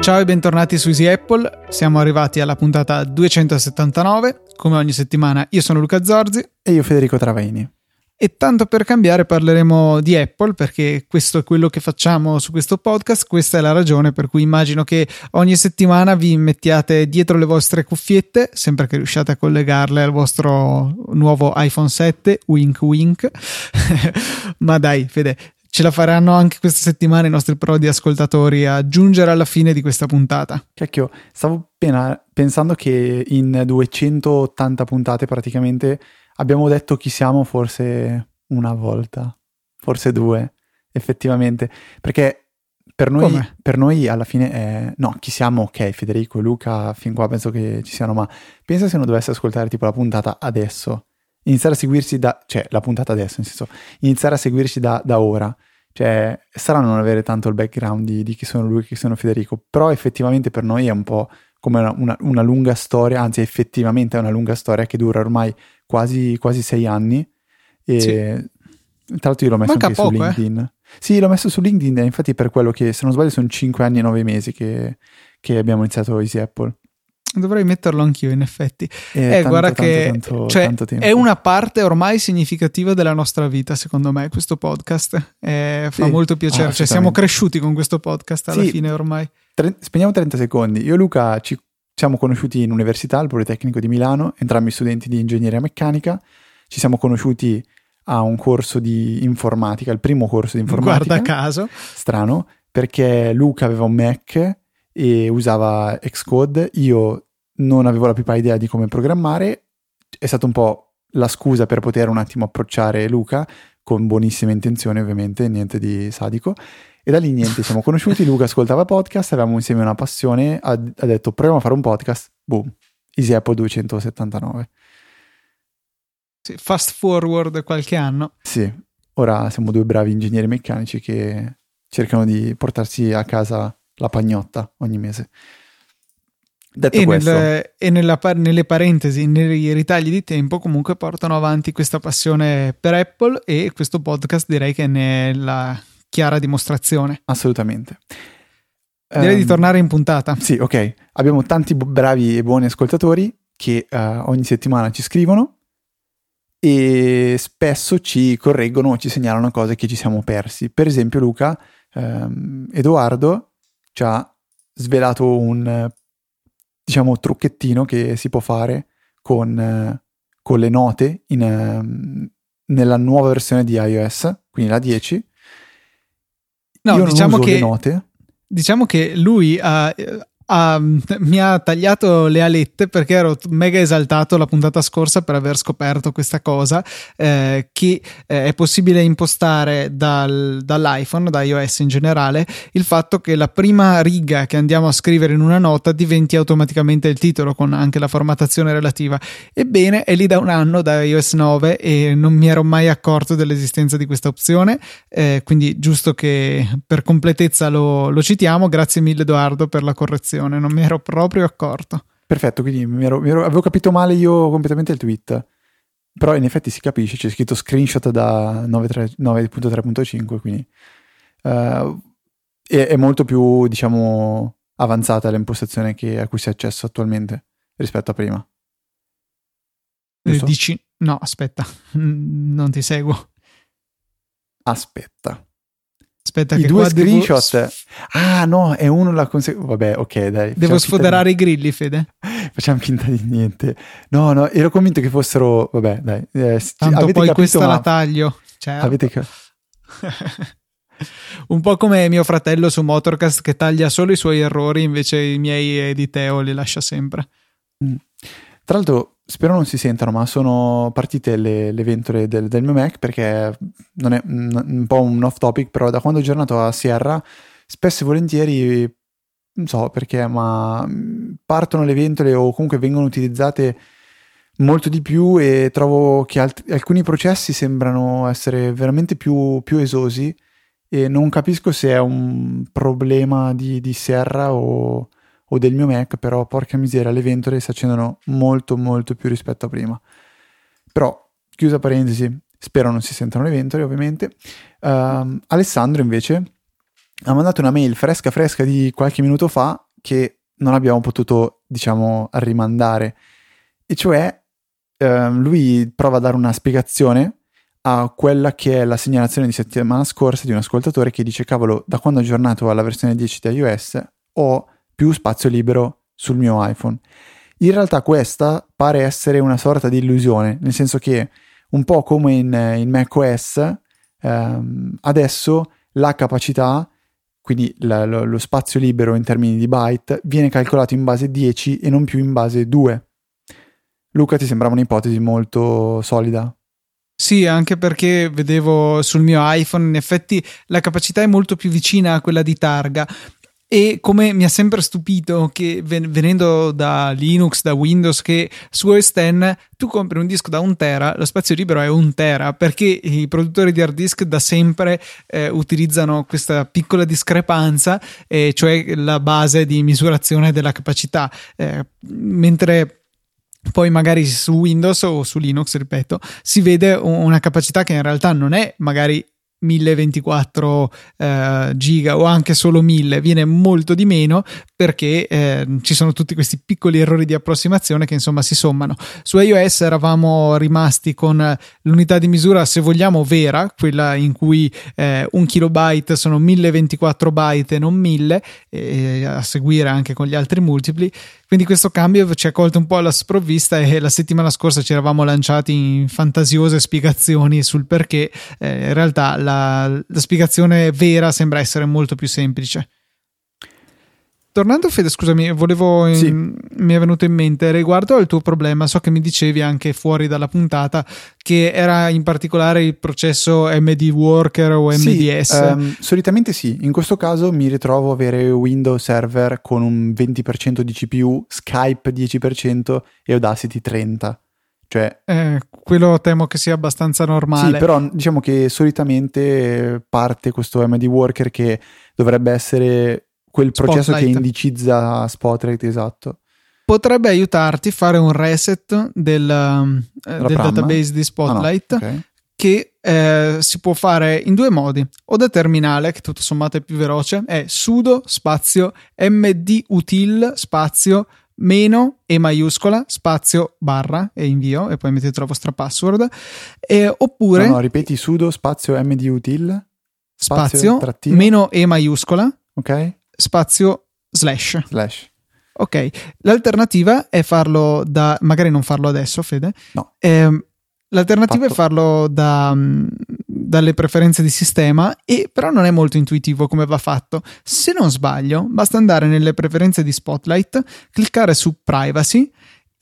Ciao e bentornati su Easy Apple, siamo arrivati alla puntata 279, come ogni settimana io sono Luca Zorzi. E io Federico Travaini. E tanto per cambiare parleremo di Apple perché questo è quello che facciamo su questo podcast, questa è la ragione per cui immagino che ogni settimana vi mettiate dietro le vostre cuffiette, sempre che riusciate a collegarle al vostro nuovo iPhone 7, wink wink. Ma dai, Fede, ce la faranno anche questa settimana i nostri pro di ascoltatori a giungere alla fine di questa puntata. Cacchio, stavo appena pensando che in 280 puntate praticamente abbiamo detto chi siamo forse una volta, forse due, effettivamente, perché per noi, per noi, alla fine è... No, chi siamo? Ok, Federico e Luca, fin qua penso che ci siano, ma pensa se non dovesse ascoltare tipo la puntata adesso iniziare a seguirci da, cioè la puntata adesso, nel senso, iniziare a seguirci da, da ora. Cioè, strano non avere tanto il background di, di chi sono lui e chi sono Federico, però effettivamente per noi è un po' come una, una, una, lunga storia, anzi effettivamente è una lunga storia che dura ormai quasi, quasi sei anni. E sì. tra l'altro io l'ho messo Manca anche poco, su eh. LinkedIn. Eh? Sì, l'ho messo su LinkedIn, infatti per quello che, se non sbaglio, sono cinque anni e nove mesi che, che abbiamo iniziato Easy Apple. Dovrei metterlo anch'io, in effetti. Eh, eh tanto, guarda tanto, che tanto, cioè, è una parte ormai significativa della nostra vita, secondo me, questo podcast. Eh, fa Sì. molto piacere. Ah, cioè, siamo cresciuti con questo podcast alla Sì. fine ormai. Tre- spegniamo 30 secondi. Io e Luca ci siamo conosciuti in università, al Politecnico di Milano, entrambi studenti di ingegneria meccanica. Ci siamo conosciuti a un corso di informatica, il primo corso di informatica. Guarda caso. Strano, perché Luca aveva un Mac e usava Xcode, io non avevo la più pallida idea di come programmare. È stata un po' la scusa per poter un attimo approcciare Luca, con buonissime intenzioni ovviamente, niente di sadico. E da lì niente, siamo conosciuti, Luca ascoltava podcast, avevamo insieme una passione, ha, ha detto proviamo a fare un podcast, boom, Easy Apple 279. Sì, fast forward qualche anno. Sì, ora siamo due bravi ingegneri meccanici che cercano di portarsi a casa la pagnotta ogni mese. Detto E, questo, nel- e nella nelle parentesi, nei ritagli di tempo, comunque portano avanti questa passione per Apple e questo podcast direi che ne è la chiara dimostrazione. assolutamente. Direi di Ehm, tornare in puntata. Sì, ok. Abbiamo tanti bravi e buoni ascoltatori che eh, ogni settimana ci scrivono e spesso ci correggono o ci segnalano cose che ci siamo persi. Per esempio, Luca, ehm, Edoardo ci ha svelato un diciamo trucchettino che si può fare con, con le note in, ehm, nella nuova versione di iOS, quindi la 10. No, Io diciamo che- note. Diciamo che lui ha- ha- mi ha tagliato le alette perché ero mega esaltato la puntata scorsa per aver scoperto questa cosa eh, che eh, è possibile impostare dal- dall'iPhone, da iOS in generale, il fatto che la prima riga che andiamo a scrivere in una nota diventi automaticamente il titolo con anche la formattazione relativa. Ebbene, è lì da un anno, da iOS 9 e non mi ero mai accorto dell'esistenza di questa opzione, eh, quindi giusto che per completezza lo, lo citiamo. Grazie mille Edoardo per la correzione, non mi ero proprio accorto. Perfetto, quindi mi ero- mi ero- avevo capito male io completamente il tweet. Però in effetti si capisce, c'è scritto screenshot da 9.3 9.3.5, quindi eh, è, è molto più, diciamo, avanzata l'impostazione che- a cui si è accesso attualmente rispetto a prima. Giusto? Dici, no, aspetta, non ti seguo. Aspetta. Aspetta, I che due qua devo- screenshot. Ah, no, è uno la conseguenza. Vabbè, ok, dai. Devo sfoderare i grilli, Fede. di- Facciamo finta di niente. No, no, ero convinto che fossero. Vabbè, dai. eh, Tanto poi capito, questa ma- la taglio. Certo. Avete ca- Un po' come mio fratello su Motorcast che taglia solo i suoi errori, invece i miei editeo li lascia sempre. Tra l'altro, spero non si sentano, ma sono partite le, le ventole del, del mio Mac perché non è un, un po' un off topic, però da quando ho aggiornato a Sierra, spesso e volentieri, non so perché, ma mh, partono le ventole o comunque vengono utilizzate molto di più e trovo che alt- alcuni processi sembrano essere veramente più, più esosi e non capisco se è un problema di, di Sierra o, o del mio Mac, però porca miseria, le ventole si accendono molto molto più rispetto a prima. Però, chiusa parentesi, spero non si sentano le ventole ovviamente. Uh, Alessandro invece ha mandato una mail fresca fresca di qualche minuto fa che non abbiamo potuto, diciamo, rimandare. E cioè, uh, lui prova a dare una spiegazione a quella che è la segnalazione di settimana scorsa di un ascoltatore che dice cavolo da quando ho aggiornato alla versione 10 di iOS ho più spazio libero sul mio iPhone. In realtà questa pare essere una sorta di illusione nel senso che un po' come in, in macOS ehm, adesso la capacità quindi la, lo, lo spazio libero in termini di byte viene calcolato in base 10 e non più in base 2 Luca ti sembrava un'ipotesi molto solida? Sì, anche perché vedevo sul mio iPhone, in effetti la capacità è molto più vicina a quella di targa. E come mi ha sempre stupito che venendo da Linux, da Windows, che su OS X tu compri un disco da un tera, lo spazio libero è un tera, perché i produttori di hard disk da sempre eh, utilizzano questa piccola discrepanza, eh, cioè la base di misurazione della capacità. Eh, mentre poi magari su Windows o su Linux, ripeto, si vede una capacità che in realtà non è magari 1024 eh, giga o anche solo 1000 viene molto di meno perché eh, ci sono tutti questi piccoli errori di approssimazione che insomma si sommano. Su iOS eravamo rimasti con l'unità di misura se vogliamo vera quella in cui eh, un kilobyte sono 1024 byte e non 1000 e a seguire anche con gli altri multipli. Quindi questo cambio ci ha colto un po' alla sprovvista e la settimana scorsa ci eravamo lanciati in fantasiose spiegazioni sul perché eh, in realtà la, la spiegazione vera sembra essere molto più semplice. Tornando, Fede, scusami, volevo in, sì. mi è venuto in mente riguardo al tuo problema. So che mi dicevi anche fuori dalla puntata che era in particolare il processo MD Worker o MDS. Sì, um, solitamente sì. In questo caso mi ritrovo a avere Windows Server con un 20% di CPU, Skype 10% e Audacity 30%. Cioè, eh, quello temo che sia abbastanza normale. Sì, però diciamo che solitamente parte questo MD Worker che dovrebbe essere quel processo Spotlight. che indicizza Spotlight, esatto. Potrebbe aiutarti a fare un reset del, eh, del database di Spotlight. Ah, no. okay. Che eh, si può fare in due modi, o da terminale, che tutto sommato è più veloce, è sudo spazio mdutil spazio meno e maiuscola spazio barra e invio e poi mettete la vostra password e, oppure no, no, ripeti sudo spazio mdutil spazio, spazio meno e maiuscola ok spazio slash. Slash. Ok, l'alternativa è farlo da, magari non farlo adesso, Fede. No. Eh, l'alternativa Fatto. è farlo da, mm, dalle preferenze di sistema, e però non è molto intuitivo come va fatto. Se non sbaglio, basta andare nelle preferenze di Spotlight, cliccare su Privacy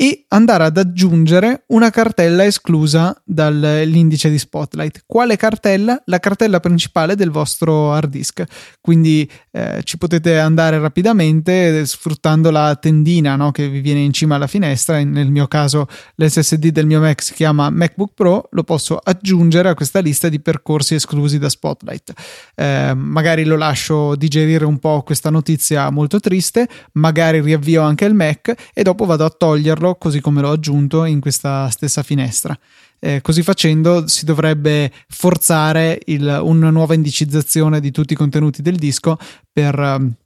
e andare ad aggiungere una cartella esclusa dall'indice di Spotlight. Quale cartella? La cartella principale del vostro hard disk. Quindi eh, ci potete andare rapidamente sfruttando la tendina no, che vi viene in cima alla finestra. Nel mio caso l'SSD del mio Mac si chiama MacBook Pro, lo posso aggiungere a questa lista di percorsi esclusi da Spotlight. Eh, magari lo lascio digerire un po' questa notizia molto triste, magari riavvio anche il Mac e dopo vado a toglierlo aggiungerlo così come l'ho aggiunto in questa stessa finestra. Eh, così facendo si dovrebbe forzare il, una nuova indicizzazione di tutti i contenuti del disco per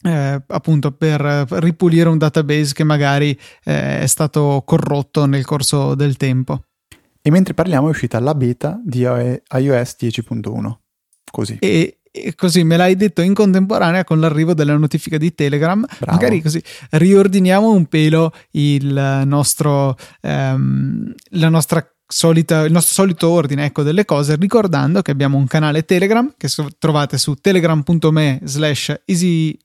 eh, appunto per ripulire un database che magari eh, è stato corrotto nel corso del tempo. E mentre parliamo è uscita la beta di iOS 10.1. Così. E, e così me l'hai detto in contemporanea con l'arrivo della notifica di Telegram. Bravo. Magari così riordiniamo un pelo il nostro, ehm, la nostra solita, il nostro solito ordine ecco, delle cose, ricordando che abbiamo un canale Telegram che trovate su telegram.me slash easy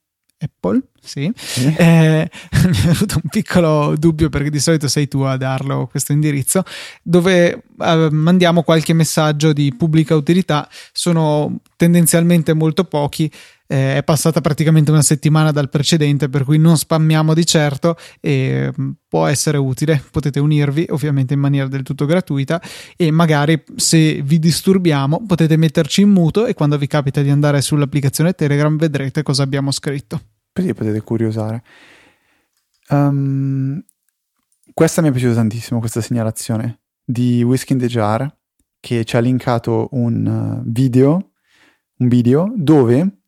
Apple, sì. Eh. Eh, mi è venuto un piccolo dubbio perché di solito sei tu a darlo questo indirizzo, dove eh, mandiamo qualche messaggio di pubblica utilità, sono tendenzialmente molto pochi. Eh, è passata praticamente una settimana dal precedente, per cui non spammiamo di certo e mm, può essere utile. Potete unirvi ovviamente in maniera del tutto gratuita e magari se vi disturbiamo potete metterci in muto e quando vi capita di andare sull'applicazione Telegram vedrete cosa abbiamo scritto. Così potete curiosare. Um, questa mi è piaciuta tantissimo, questa segnalazione di Whiskey in the Jar, che ci ha linkato un uh, video, un video dove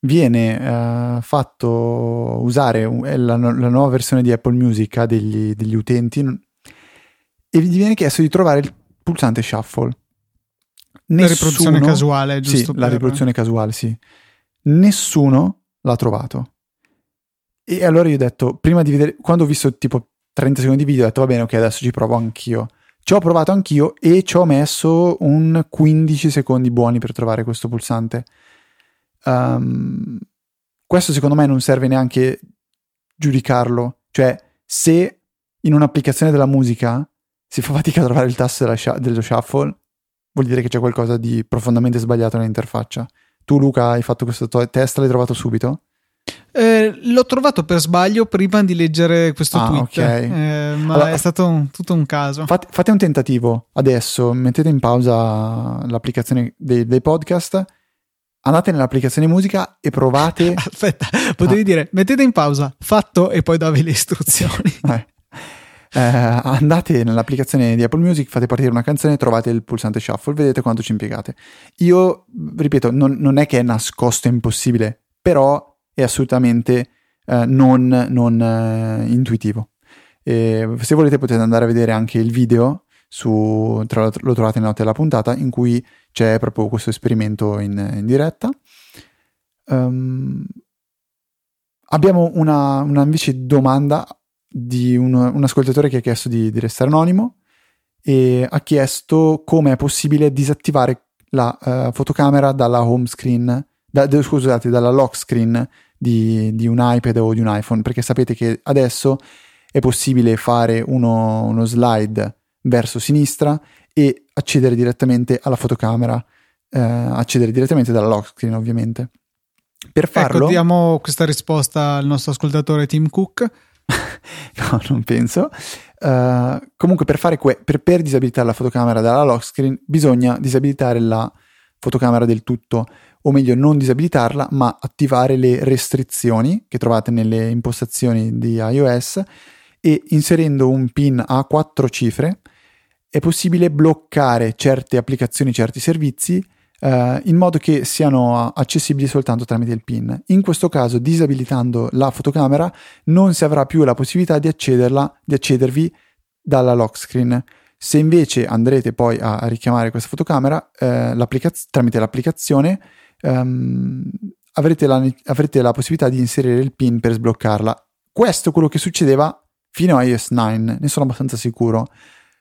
viene uh, fatto usare la, la, nuova versione di Apple Music a degli, degli utenti e vi viene chiesto di trovare il pulsante shuffle. Nessuno, la riproduzione casuale, giusto? Sì, la riproduzione casuale, sì. Nessuno l'ha trovato. E allora io ho detto, prima di vedere, quando ho visto tipo 30 secondi di video, ho detto va bene, ok, adesso ci provo anch'io. Ci ho provato anch'io e ci ho messo un 15 secondi buoni per trovare questo pulsante. Um, questo secondo me non serve neanche giudicarlo. Cioè, se in un'applicazione della musica si fa fatica a trovare il tasto sh- dello shuffle, vuol dire che c'è qualcosa di profondamente sbagliato nell'interfaccia. Tu, Luca, hai fatto questo to- test, l'hai trovato subito? Eh, l'ho trovato per sbaglio prima di leggere questo ah, tweet, okay. eh, ma allora, è stato un, tutto un caso. Fate, fate, un tentativo adesso, mettete in pausa l'applicazione dei, dei, podcast, andate nell'applicazione musica e provate. Aspetta, potevi ah. dire mettete in pausa, fatto e poi davi le istruzioni. Eh. Eh, andate nell'applicazione di Apple Music, fate partire una canzone, trovate il pulsante shuffle, vedete quanto ci impiegate. Io, ripeto, non, non è che è nascosto, è impossibile, però è assolutamente eh, non, non eh, intuitivo. E se volete potete andare a vedere anche il video, su, tra lo trovate nella note della puntata, in cui c'è proprio questo esperimento in, in diretta. Um, abbiamo una, una, invece domanda di un, un, ascoltatore che ha chiesto di, di restare anonimo e ha chiesto come è possibile disattivare la uh, fotocamera dalla home screen da, scusate, dalla lock screen di, di, un iPad o di un iPhone, perché sapete che adesso è possibile fare uno, uno slide verso sinistra e accedere direttamente alla fotocamera, eh, accedere direttamente dalla lock screen ovviamente. Per ecco, farlo... Ecco, diamo questa risposta al nostro ascoltatore Tim Cook. no, non penso. Uh, comunque per, fare que- per, per disabilitare la fotocamera dalla lock screen bisogna disabilitare la fotocamera del tutto, o meglio non disabilitarla, ma attivare le restrizioni che trovate nelle impostazioni di iOS e inserendo un PIN a quattro cifre è possibile bloccare certe applicazioni, certi servizi Uh, in modo che siano accessibili soltanto tramite il PIN. In questo caso, disabilitando la fotocamera, non si avrà più la possibilità di, di accedervi dalla lock screen. Se invece andrete poi a, richiamare questa fotocamera eh, tramite l'applicazione, um, avrete, la, avrete la possibilità di inserire il PIN per sbloccarla. Questo è quello che succedeva fino a iOS 9, ne sono abbastanza sicuro.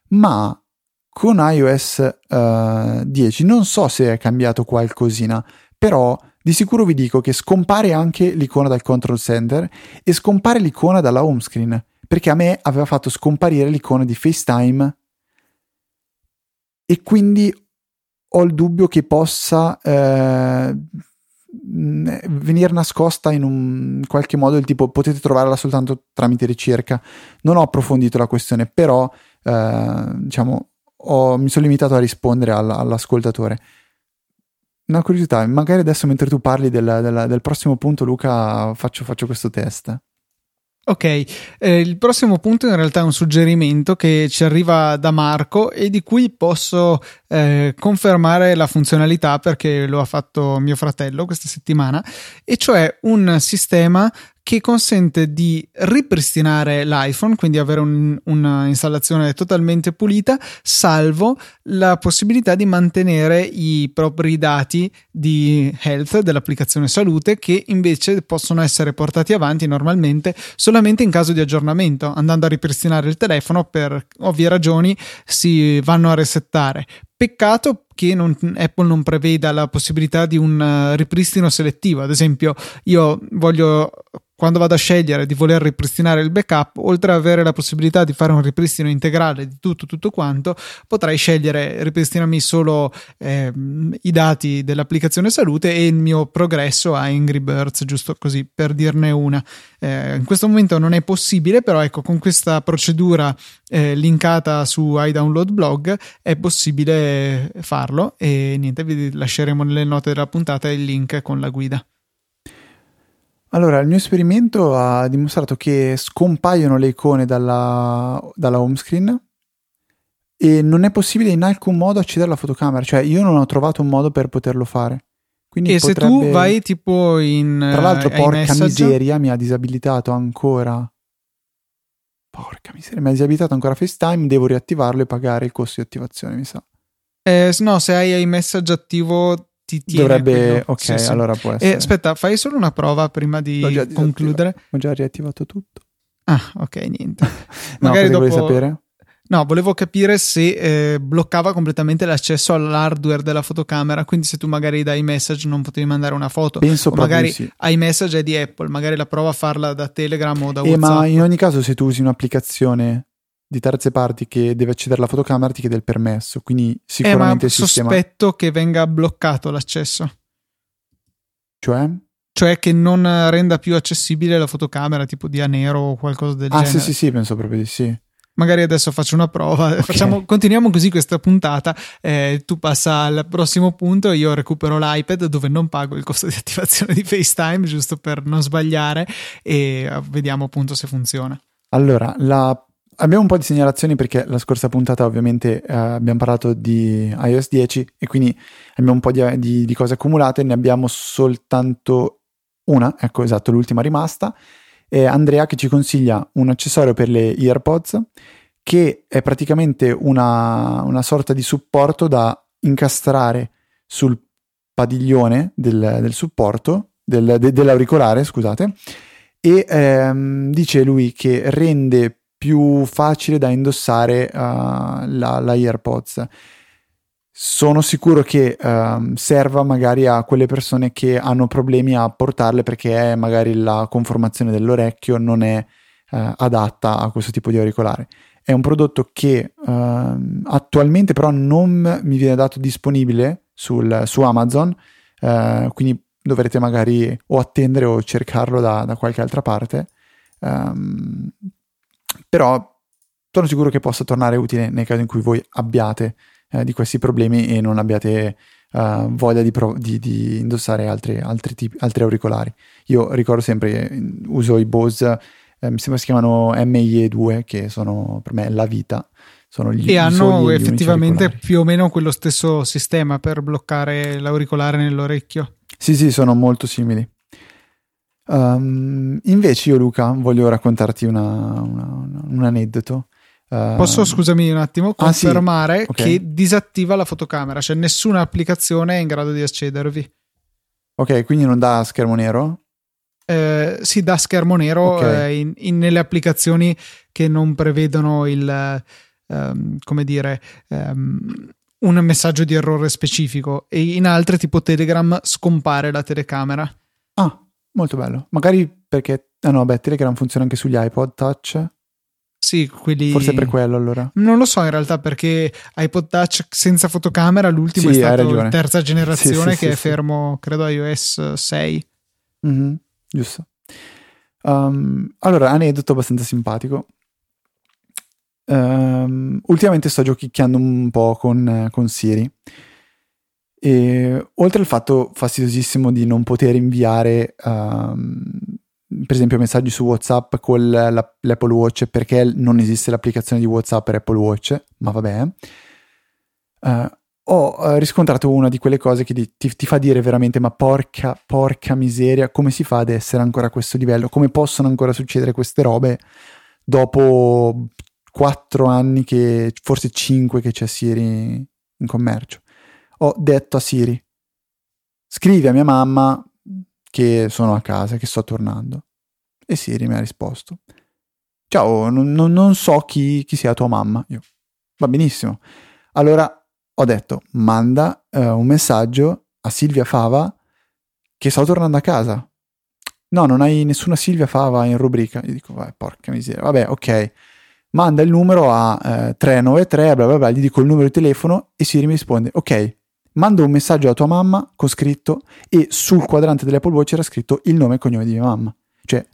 Ma con iOS uh, 10 non so se è cambiato qualcosina, però di sicuro vi dico che scompare anche l'icona dal control center e scompare l'icona dalla home screen, perché a me aveva fatto scomparire l'icona di FaceTime e quindi ho il dubbio che possa eh, venire nascosta in un qualche modo il tipo potete trovarla soltanto tramite ricerca. Non ho approfondito la questione però eh, diciamo ho, mi sono limitato a rispondere all, all'ascoltatore. Una curiosità magari adesso mentre tu parli del, del, del prossimo punto Luca faccio, faccio questo test Ok, eh, il prossimo punto in realtà è un suggerimento che ci arriva da Marco e di cui posso eh, confermare la funzionalità perché lo ha fatto mio fratello questa settimana, e cioè un sistema che consente di ripristinare l'iPhone, quindi avere un, una totalmente pulita, salvo la possibilità di mantenere i propri dati di health dell'applicazione salute che invece possono essere portati avanti normalmente solamente in caso di aggiornamento. Andando a ripristinare il telefono per ovvie ragioni si vanno a resettare. Peccato che non, Apple non preveda la possibilità di un uh, ripristino selettivo. Ad esempio, io voglio quando vado a scegliere di voler ripristinare il backup, oltre ad avere la possibilità di fare un ripristino integrale di tutto, tutto quanto, potrai scegliere ripristinarmi solo eh, i dati dell'applicazione salute e il mio progresso a Angry Birds, giusto così per dirne una. Eh, in questo momento non è possibile, però ecco, con questa procedura eh, linkata su iDownload Blog è possibile farlo e niente, vi lasceremo nelle note della puntata il link con la guida. Allora, il mio esperimento ha dimostrato che scompaiono le icone dalla, dalla home screen e non è possibile in alcun modo accedere alla fotocamera, cioè io non ho trovato un modo per poterlo fare. Quindi e potrebbe... se tu vai tipo in... Tra l'altro, eh, porca message, miseria, mi ha disabilitato ancora. Porca miseria, mi ha disabilitato ancora FaceTime, devo riattivarlo e pagare il costo di attivazione, mi sa. Eh, no, se hai iMessage attivo ti tiene Dovrebbe... quello. Ok, Sì, sì. allora può Eh, essere. aspetta, fai solo una prova prima di L'ho già concludere. Ho già riattivato tutto. Ah, ok, niente. No, Magari dopo- sapere? No, volevo capire se eh, bloccava completamente l'accesso all'hardware della fotocamera, quindi se tu magari da iMessage non potevi mandare una foto, Penso o proprio magari sì. iMessage è di Apple, magari la prova a farla da Telegram o da Eh, WhatsApp. ma in ogni caso, se tu usi un'applicazione di terze parti che deve accedere alla fotocamera, ti chiede il permesso. Quindi eh, ma sicuramente sistema. sospetto che venga bloccato l'accesso, Cioè? cioè che non renda più accessibile la fotocamera tipo di Anero o qualcosa del Ah, genere. sì, sì, sì, penso proprio di sì. Magari adesso faccio una prova, Ok. facciamo- continuiamo così questa puntata, eh, tu passa al prossimo punto, io recupero l'iPad dove non pago il costo di attivazione di FaceTime, giusto per non sbagliare, e eh, vediamo appunto se funziona. Allora, la- abbiamo un po' di segnalazioni perché la scorsa puntata ovviamente eh, abbiamo parlato di iOS 10 e quindi abbiamo un po' di, di- di cose accumulate, ne abbiamo soltanto una, ecco esatto, l'ultima rimasta. È Andrea che ci consiglia un accessorio per le AirPods che è praticamente una, una sorta di supporto da incastrare sul padiglione del, del supporto, del- de- dell'auricolare, scusate, e ehm, dice lui che rende più facile da indossare uh, la, la AirPods. Sono sicuro che ehm, serva magari a quelle persone che hanno problemi a portarle perché magari la conformazione dell'orecchio non è eh, adatta a questo tipo di auricolare. È un prodotto che ehm, attualmente però non mi viene dato disponibile sul- su Amazon, eh, quindi dovrete magari o attendere o cercarlo da, da qualche altra parte. Ehm, però sono sicuro che possa tornare utile nel caso in cui voi abbiate eh, di questi problemi e non abbiate eh, voglia di, pro- di- di indossare altri, altri, tipi, altri auricolari. Io ricordo sempre, eh, uso i Bose, eh, mi sembra si chiamano MIE2, che sono per me la vita. Sono gli, E hanno effettivamente più o meno quello stesso sistema per bloccare l'auricolare nell'orecchio. Sì, sì, sono molto simili. Um, invece io, Luca, voglio raccontarti una- una- una- un aneddoto. Uh, Posso, scusami un attimo, ah, sì. confermare Ok. che disattiva la fotocamera, cioè nessuna applicazione è in grado di accedervi. Ok, quindi non dà schermo nero? Eh, si dà schermo nero Ok. eh, in- in- nelle applicazioni che non prevedono il ehm, come dire ehm, un messaggio di errore specifico e in altre tipo Telegram scompare la telecamera Ah, molto bello. Magari perché... Ah no, beh, Telegram funziona anche sugli iPod Touch. sì quelli Forse per quello allora. non lo so in realtà perché iPod Touch senza fotocamera l'ultimo Sì, è stato ragione. terza generazione Sì, sì, che è fermo credo iOS 6 Mhm, giusto. Um, allora, aneddoto abbastanza simpatico. Um, ultimamente sto giochicchiando un po' con, con Siri. E oltre al fatto fastidiosissimo di non poter inviare, um, per esempio, messaggi su WhatsApp con la- l'Apple Watch perché non esiste l'applicazione di WhatsApp per Apple Watch, ma vabbè. eh, ho eh, riscontrato una di quelle cose che ti, ti- fa dire veramente: ma porca, porca miseria, come si fa ad essere ancora a questo livello? Come possono ancora succedere queste robe dopo quattro anni, che forse cinque che c'è Siri in commercio? Ho detto a Siri: scrivi a mia mamma che sono a casa, che sto tornando. E Siri mi ha risposto: Ciao, non, non- so chi, chi sia tua mamma. Io, va benissimo. Allora ho detto: manda eh, un messaggio a Silvia Fava che sto tornando a casa. No, non hai nessuna Silvia Fava in rubrica. Io dico: Vabbè, porca miseria. Vabbè, ok. Manda il numero a eh, 393, bla bla bla, gli dico il numero di telefono e Siri mi risponde: Ok, mando un messaggio alla tua mamma con scritto e sul quadrante dell'Apple Watch era scritto il nome e cognome di mia mamma. Cioè,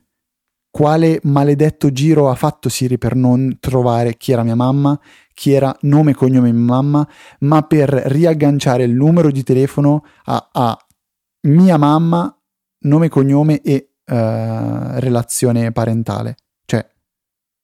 quale maledetto giro ha fatto Siri per non trovare chi era mia mamma, chi era nome e cognome di mia mamma, ma per riagganciare il numero di telefono a, a mia mamma, nome e cognome e uh, relazione parentale. Cioè,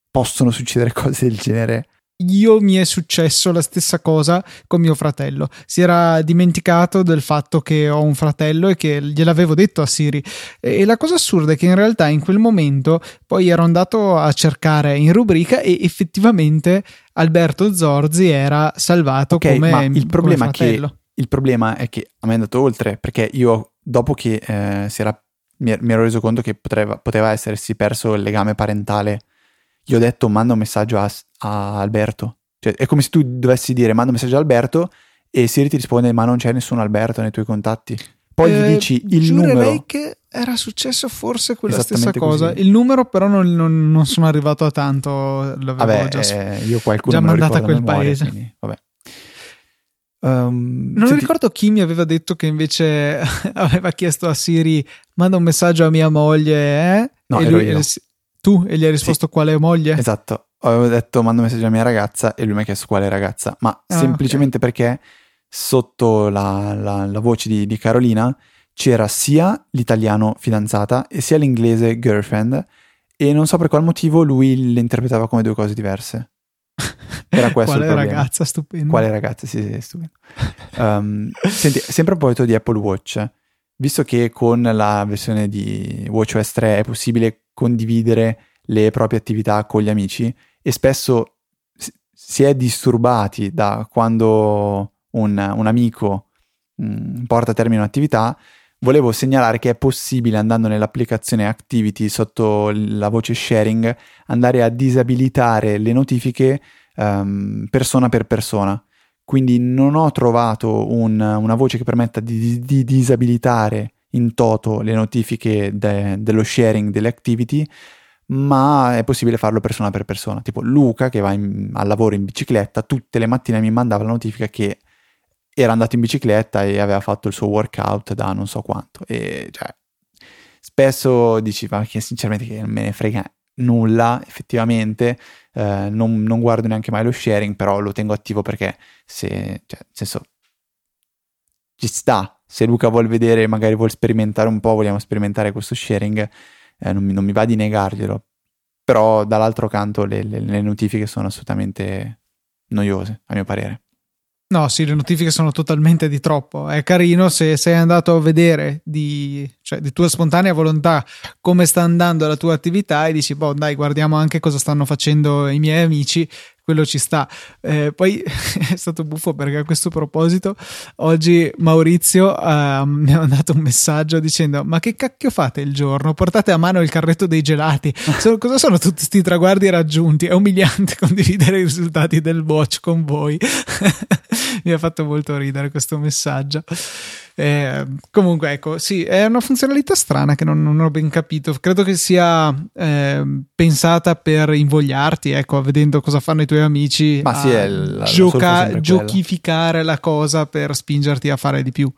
possono succedere cose del genere io mi è successo la stessa cosa con mio fratello. Si era dimenticato del fatto che ho un fratello e che gliel'avevo detto a Siri. E la cosa assurda è che in realtà in quel momento poi ero andato a cercare in rubrica e effettivamente Alberto Zorzi era salvato okay, come, ma il problema come fratello. Che, il problema è che a me è andato oltre perché io dopo che eh, era, mi, mi, ero reso conto che poteva, poteva essersi perso il legame parentale gli ho detto manda un messaggio a, a Alberto. Cioè, è come se tu dovessi dire manda un messaggio a Alberto e Siri ti risponde ma non c'è nessun Alberto nei tuoi contatti. Poi eh, gli dici il numero. che era successo forse quella stessa cosa. Così. Il numero però non, non, non, sono arrivato a tanto. L'avevo vabbè, già, eh, io qualcuno già mandato a quel memoria, paese. Quindi, vabbè. Um, non senti... ricordo chi mi aveva detto che invece aveva chiesto a Siri manda un messaggio a mia moglie eh? no, e lui, io. Tu e gli hai risposto sì. quale moglie? Esatto, avevo detto mando un messaggio alla mia ragazza e lui mi ha chiesto quale ragazza, ma ah, semplicemente okay. perché sotto la, la, la voce di, di, Carolina c'era sia l'italiano fidanzata e sia l'inglese girlfriend e non so per qual motivo lui le interpretava come due cose diverse. Era questo Quale ragazza stupenda. Quale ragazza, sì, sì, stupendo. Um, senti, sempre a proposito di Apple Watch, visto che con la versione di WatchOS 3 è possibile condividere le proprie attività con gli amici e spesso si è disturbati da quando un, un amico mh, mm, porta a termine un'attività, volevo segnalare che è possibile andando nell'applicazione Activity sotto la voce sharing andare a disabilitare le notifiche um, persona per persona. Quindi non ho trovato un, una voce che permetta di, di disabilitare in toto le notifiche de- dello sharing delle activity, ma è possibile farlo persona per persona. Tipo Luca che va in, al lavoro in bicicletta, tutte le mattine mi mandava la notifica che era andato in bicicletta e aveva fatto il suo workout da non so quanto. E cioè, spesso dici, ma che sinceramente che non me ne frega nulla, effettivamente. Eh, non, non, guardo neanche mai lo sharing, però lo tengo attivo perché se, cioè, nel senso, ci sta se Luca vuole vedere, magari vuole sperimentare un po', vogliamo sperimentare questo sharing, eh, non, mi, non, mi, va di negarglielo. Però dall'altro canto le, le, le notifiche sono assolutamente noiose, a mio parere. No, sì, le notifiche sono totalmente di troppo. È carino se sei andato a vedere di, cioè, di, tua spontanea volontà come sta andando la tua attività e dici, boh, dai, guardiamo anche cosa stanno facendo i miei amici quello ci sta. Eh, poi è stato buffo perché a questo proposito oggi Maurizio uh, mi ha mandato un messaggio dicendo ma che cacchio fate il giorno? Portate a mano il carretto dei gelati. Sono, cosa sono tutti questi traguardi raggiunti? È umiliante condividere i risultati del watch con voi. Mi ha fatto molto ridere questo messaggio. Eh, comunque, ecco, sì, è una funzionalità strana che non, non ho ben capito. Credo che sia eh, pensata per invogliarti, ecco, vedendo cosa fanno i tuoi amici. Ma sì, è la, gioca- la giochificare la cosa per spingerti a fare di più.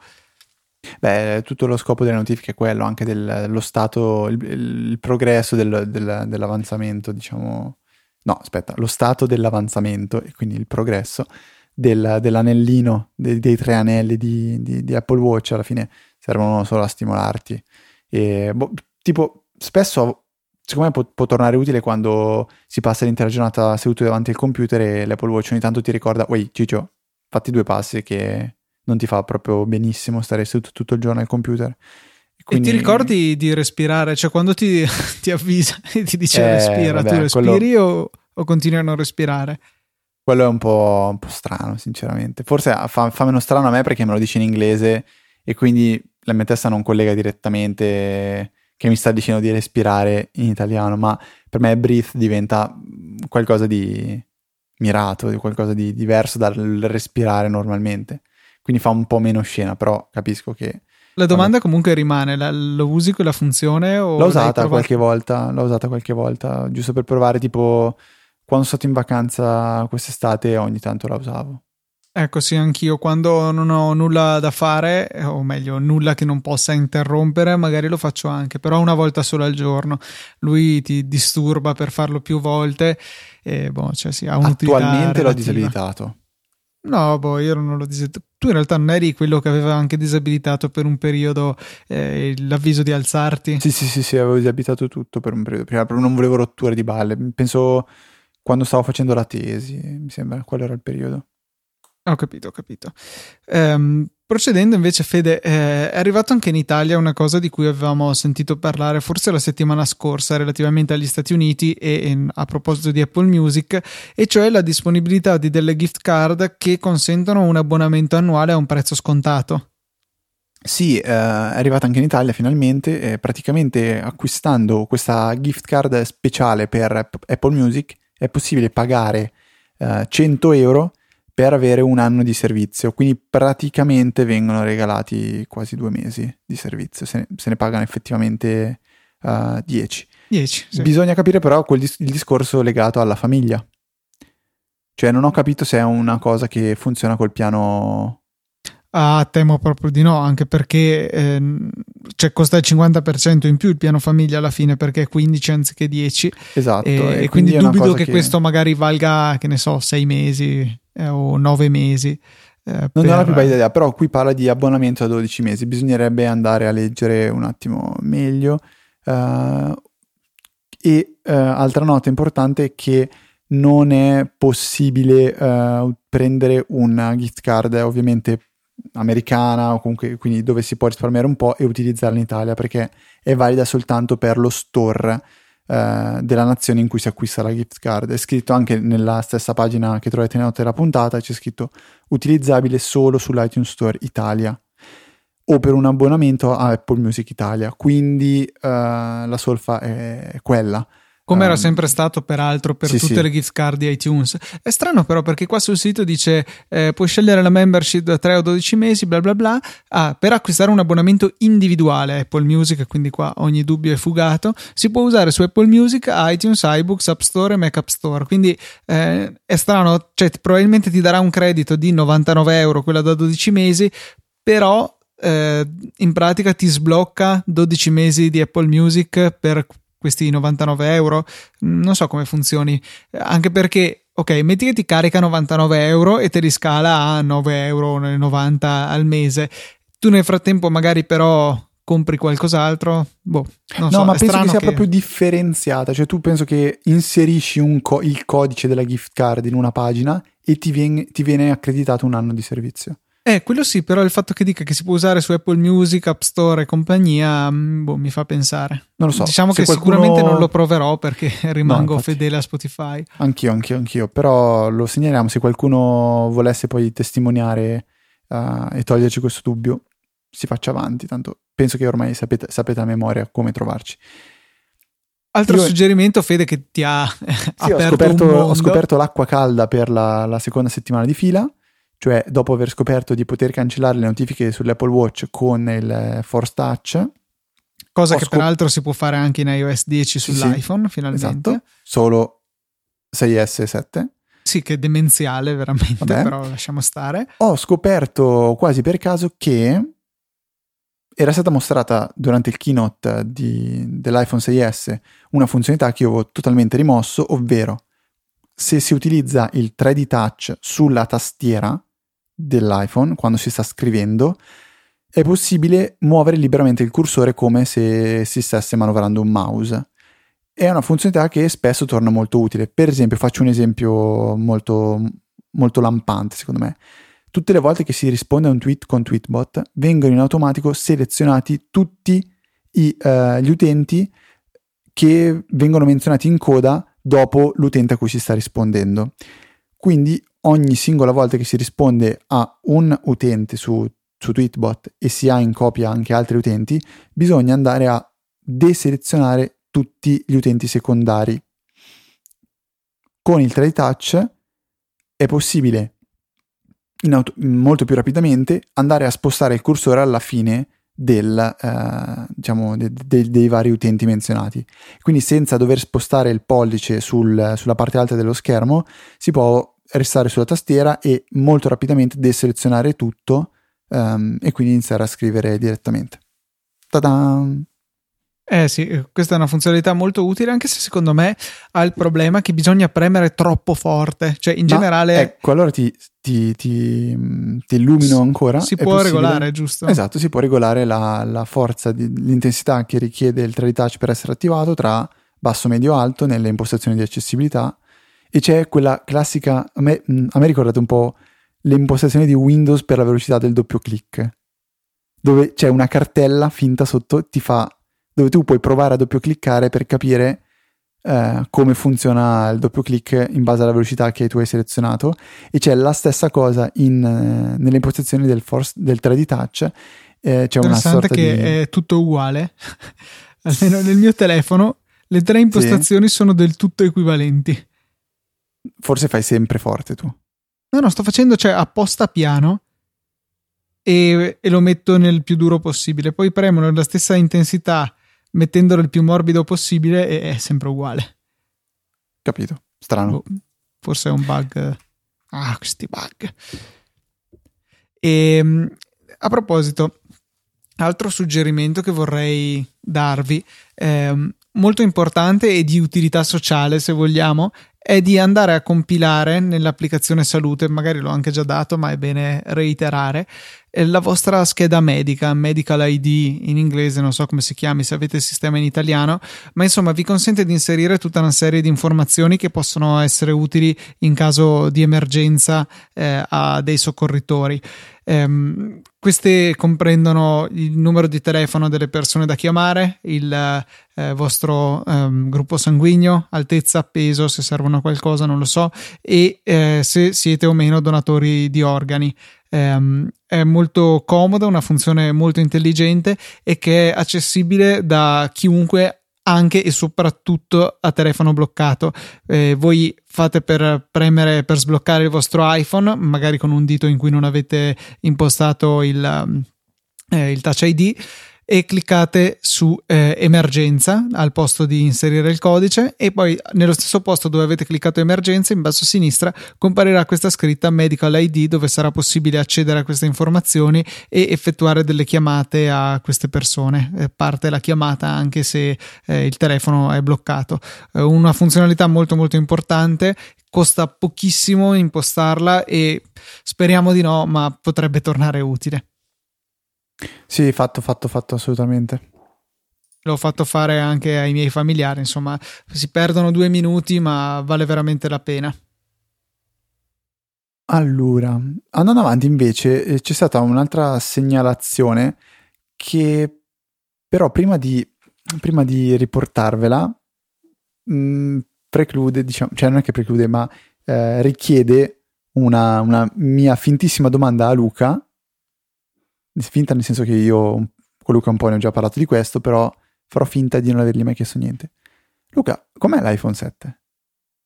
Beh, tutto lo scopo delle notifiche è quello, anche dello stato, il, il progresso del, del, dell'avanzamento, diciamo. No, aspetta, lo stato dell'avanzamento e quindi il progresso del, dell'anellino, dei, dei, tre anelli di, di, di, Apple Watch, alla fine servono solo a stimolarti. E, boh, tipo, spesso secondo me può, può, tornare utile quando si passa l'intera giornata seduto davanti al computer e l'Apple Watch ogni tanto ti ricorda, ui Ciccio, fatti due passi che non ti fa proprio benissimo stare seduto tutto il giorno al computer. Quindi... E ti ricordi di respirare? Cioè quando ti, ti avvisa e ti dice eh, respira, vabbè, tu respiri quello... o, o continui a non respirare? Quello è un po', un po strano, sinceramente. Forse fa, fa, meno strano a me perché me lo dice in inglese e quindi la mia testa non collega direttamente che mi sta dicendo di respirare in italiano, ma per me breathe diventa qualcosa di mirato, qualcosa di diverso dal respirare normalmente. Quindi fa un po' meno scena, però capisco che... La domanda comunque rimane, la, lo usi quella funzione. L'ho usata qualche volta, l'ho usata qualche volta, giusto per provare tipo quando sono stato in vacanza quest'estate ogni tanto la usavo. Ecco sì, anch'io quando non ho nulla da fare, o meglio, nulla che non possa interrompere, magari lo faccio anche, però una volta solo al giorno. Lui ti disturba per farlo più volte e boh, cioè sì, ha un'utilità Attualmente relativa. l'ho disabilitato. No, boh, io non l'ho disabilitato. tu in realtà non eri quello che aveva anche disabilitato per un periodo eh, l'avviso di alzarti? Sì, sì, sì, sì, avevo disabilitato tutto per un periodo, prima non volevo rotture di balle, penso quando stavo facendo la tesi, mi sembra, qual era il periodo. Ho capito, ho capito. Um, procedendo invece, Fede, eh, è arrivato anche in Italia una cosa di cui avevamo sentito parlare forse la settimana scorsa relativamente agli Stati Uniti e, e a proposito di Apple Music, e cioè la disponibilità di delle gift card che consentono un abbonamento annuale a un prezzo scontato. Sì, eh, è arrivata anche in Italia finalmente, eh, praticamente acquistando questa gift card speciale per Apple Music è possibile pagare eh, 100 euro per avere un anno di servizio, quindi praticamente vengono regalati quasi due mesi di servizio, se ne, se ne pagano effettivamente uh, 10. 10 sì. Bisogna capire però dis- il discorso legato alla famiglia. Cioè non ho capito se è una cosa che funziona col piano Ah, temo proprio di no, anche perché eh, cioè, costa il 50% in più il piano famiglia alla fine perché è 15 anziché 10. Esatto. E, e quindi, quindi dubito che, che, questo magari valga, che ne so, 6 mesi eh, o 9 mesi. Eh, non per... ho la più bella idea, però qui parla di abbonamento a 12 mesi. Bisognerebbe andare a leggere un attimo meglio. Uh, e uh, altra nota importante è che non è possibile uh, prendere una gift card, ovviamente americana o comunque quindi dove si può risparmiare un po' e utilizzarla in Italia perché è valida soltanto per lo store eh, della nazione in cui si acquista la gift card. È scritto anche nella stessa pagina che trovate nelle note della puntata, c'è scritto utilizzabile solo sull'iTunes Store Italia o per un abbonamento a Apple Music Italia, quindi eh, la solfa è quella. Come era um, sempre stato peraltro per sì, tutte sì. le gift card di iTunes. È strano però perché qua sul sito dice eh, puoi scegliere la membership da 3 o 12 mesi, bla bla bla, ah, per acquistare un abbonamento individuale Apple Music, quindi qua ogni dubbio è fugato, si può usare su Apple Music, iTunes, iBooks, App Store e Mac App Store. Quindi eh, è strano, cioè probabilmente ti darà un credito di 99 euro, quella da 12 mesi, però eh, in pratica ti sblocca 12 mesi di Apple Music per questi 99 euro. Non so come funzioni, anche perché, ok, metti che ti carica 99 euro e te li scala a 9,90 euro al mese. Tu nel frattempo magari però compri qualcos'altro. Boh, no, so, ma penso che sia che... proprio differenziata. Cioè, tu penso che inserisci co- il codice della gift card in una pagina e ti viene, ti viene accreditato un anno di servizio. Eh, quello sì, però il fatto che dica che si può usare su Apple Music, App Store e compagnia, mm, boh, mi fa pensare. Non lo so. Diciamo che qualcuno... sicuramente non lo proverò perché rimango no, fedele a Spotify. Anch'io, anch'io, anch'io. Però lo segnaliamo se qualcuno volesse poi testimoniare uh, e toglierci questo dubbio, si faccia avanti. Tanto penso che ormai sapete, sapete a memoria come trovarci. Altro Io... suggerimento, Fede, che ti ha sì, ho scoperto, ho scoperto, l'acqua calda per la, la seconda settimana di fila cioè dopo aver scoperto di poter cancellare le notifiche sull'Apple Watch con il Force Touch. Cosa che scop- peraltro si può fare anche in iOS 10 sull'iPhone, sì, finalmente. Esatto, solo 6S e 7. Sì, che è demenziale veramente, Vabbè. però lasciamo stare. Ho scoperto quasi per caso che era stata mostrata durante il keynote di, dell'iPhone 6S una funzionalità che io avevo totalmente rimosso, ovvero se si utilizza il 3D Touch sulla tastiera, dell'iPhone quando si sta scrivendo è possibile muovere liberamente il cursore come se si stesse manovrando un mouse. È una funzionalità che spesso torna molto utile. Per esempio, faccio un esempio molto, molto lampante, secondo me. Tutte le volte che si risponde a un tweet con Tweetbot, vengono in automatico selezionati tutti i, uh, gli utenti che vengono menzionati in coda dopo l'utente a cui si sta rispondendo. Quindi ogni singola volta che si risponde a un utente su, su Tweetbot e si ha in copia anche altri utenti, bisogna andare a deselezionare tutti gli utenti secondari. Con il 3D Touch è possibile auto- molto più rapidamente andare a spostare il cursore alla fine del, eh, diciamo, de- de- dei vari utenti menzionati. Quindi senza dover spostare il pollice sul, sulla parte alta dello schermo si può restare sulla tastiera e molto rapidamente deselezionare tutto um, e quindi iniziare a scrivere direttamente. Ta-da! Eh sì, questa è una funzionalità molto utile, anche se secondo me ha il problema che bisogna premere troppo forte. Cioè, in Ma generale. Ecco, allora ti, ti, ti, ti illumino ancora. Si può possibile? regolare, giusto? Esatto, si può regolare la, la forza, di, l'intensità che richiede il 3D Touch per essere attivato tra basso, medio, alto nelle impostazioni di accessibilità. E c'è quella classica. A me, a me ricordate un po' le impostazioni di Windows per la velocità del doppio clic, dove c'è una cartella finta sotto, ti fa dove tu puoi provare a doppio cliccare per capire eh, come funziona il doppio clic in base alla velocità che tu hai selezionato e c'è la stessa cosa in, eh, nelle impostazioni del, force, del 3D Touch eh, c'è una sorta che di... è tutto uguale almeno nel mio telefono le tre impostazioni sì. sono del tutto equivalenti forse fai sempre forte tu no no sto facendo cioè apposta piano e, e, lo metto nel più duro possibile. Poi premo nella stessa intensità mettendolo il più morbido possibile e è sempre uguale. Capito, strano. Oh, forse è un bug. Ah, questi bug. E, ehm, a proposito, altro suggerimento che vorrei darvi, eh, molto importante e di utilità sociale se vogliamo, è di andare a compilare nell'applicazione salute, magari l'ho anche già dato, ma è bene reiterare, la vostra scheda medica, Medical ID in inglese, non so come si chiami, se avete il sistema in italiano, ma insomma vi consente di inserire tutta una serie di informazioni che possono essere utili in caso di emergenza eh, a dei soccorritori. Um, queste comprendono il numero di telefono delle persone da chiamare, il eh, vostro um, gruppo sanguigno, altezza, peso, se servono a qualcosa, non lo so, e eh, se siete o meno donatori di organi. Um, è molto comoda, una funzione molto intelligente e che è accessibile da chiunque anche e soprattutto a telefono bloccato. Eh, voi fate per premere per sbloccare il vostro iPhone, magari con un dito in cui non avete impostato il, eh, il Touch ID e cliccate su eh, emergenza al posto di inserire il codice e poi nello stesso posto dove avete cliccato emergenza in basso a sinistra comparirà questa scritta medical ID dove sarà possibile accedere a queste informazioni e effettuare delle chiamate a queste persone. Eh, parte la chiamata anche se eh, il telefono è bloccato. Eh, una funzionalità molto molto importante costa pochissimo impostarla e speriamo di no ma potrebbe tornare utile sì, fatto, fatto, fatto assolutamente. L'ho fatto fare anche ai miei familiari, insomma, si perdono due minuti, ma vale veramente la pena. Allora, andando avanti invece eh, c'è stata un'altra segnalazione che però prima di, prima di riportarvela mh, mm, preclude, diciamo, cioè non è che preclude, ma eh, richiede una, una mia fintissima domanda a Luca finta nel senso che io con Luca un po' ne ho già parlato di questo, però farò finta di non avergli mai chiesto niente. Luca, com'è l'iPhone 7?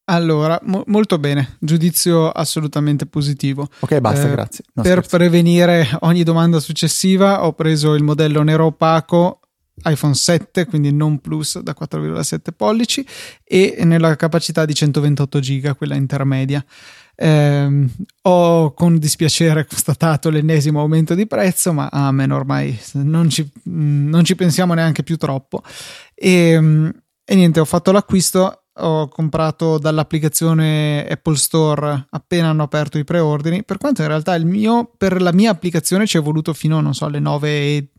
Allora, mo- molto bene, giudizio assolutamente positivo. Ok, basta, eh, grazie. No, per scherzo. prevenire ogni domanda successiva ho preso il modello nero opaco iPhone 7, quindi non Plus da 4,7 pollici e nella capacità di 128 giga, quella intermedia. Eh, ho con dispiacere constatato l'ennesimo aumento di prezzo, ma amen, ormai non ci, non ci pensiamo neanche più troppo. E, e niente, ho fatto l'acquisto ho comprato dall'applicazione Apple Store appena hanno aperto i preordini, per quanto in realtà mio, per la mia applicazione ci è voluto fino, non so, alle 9 e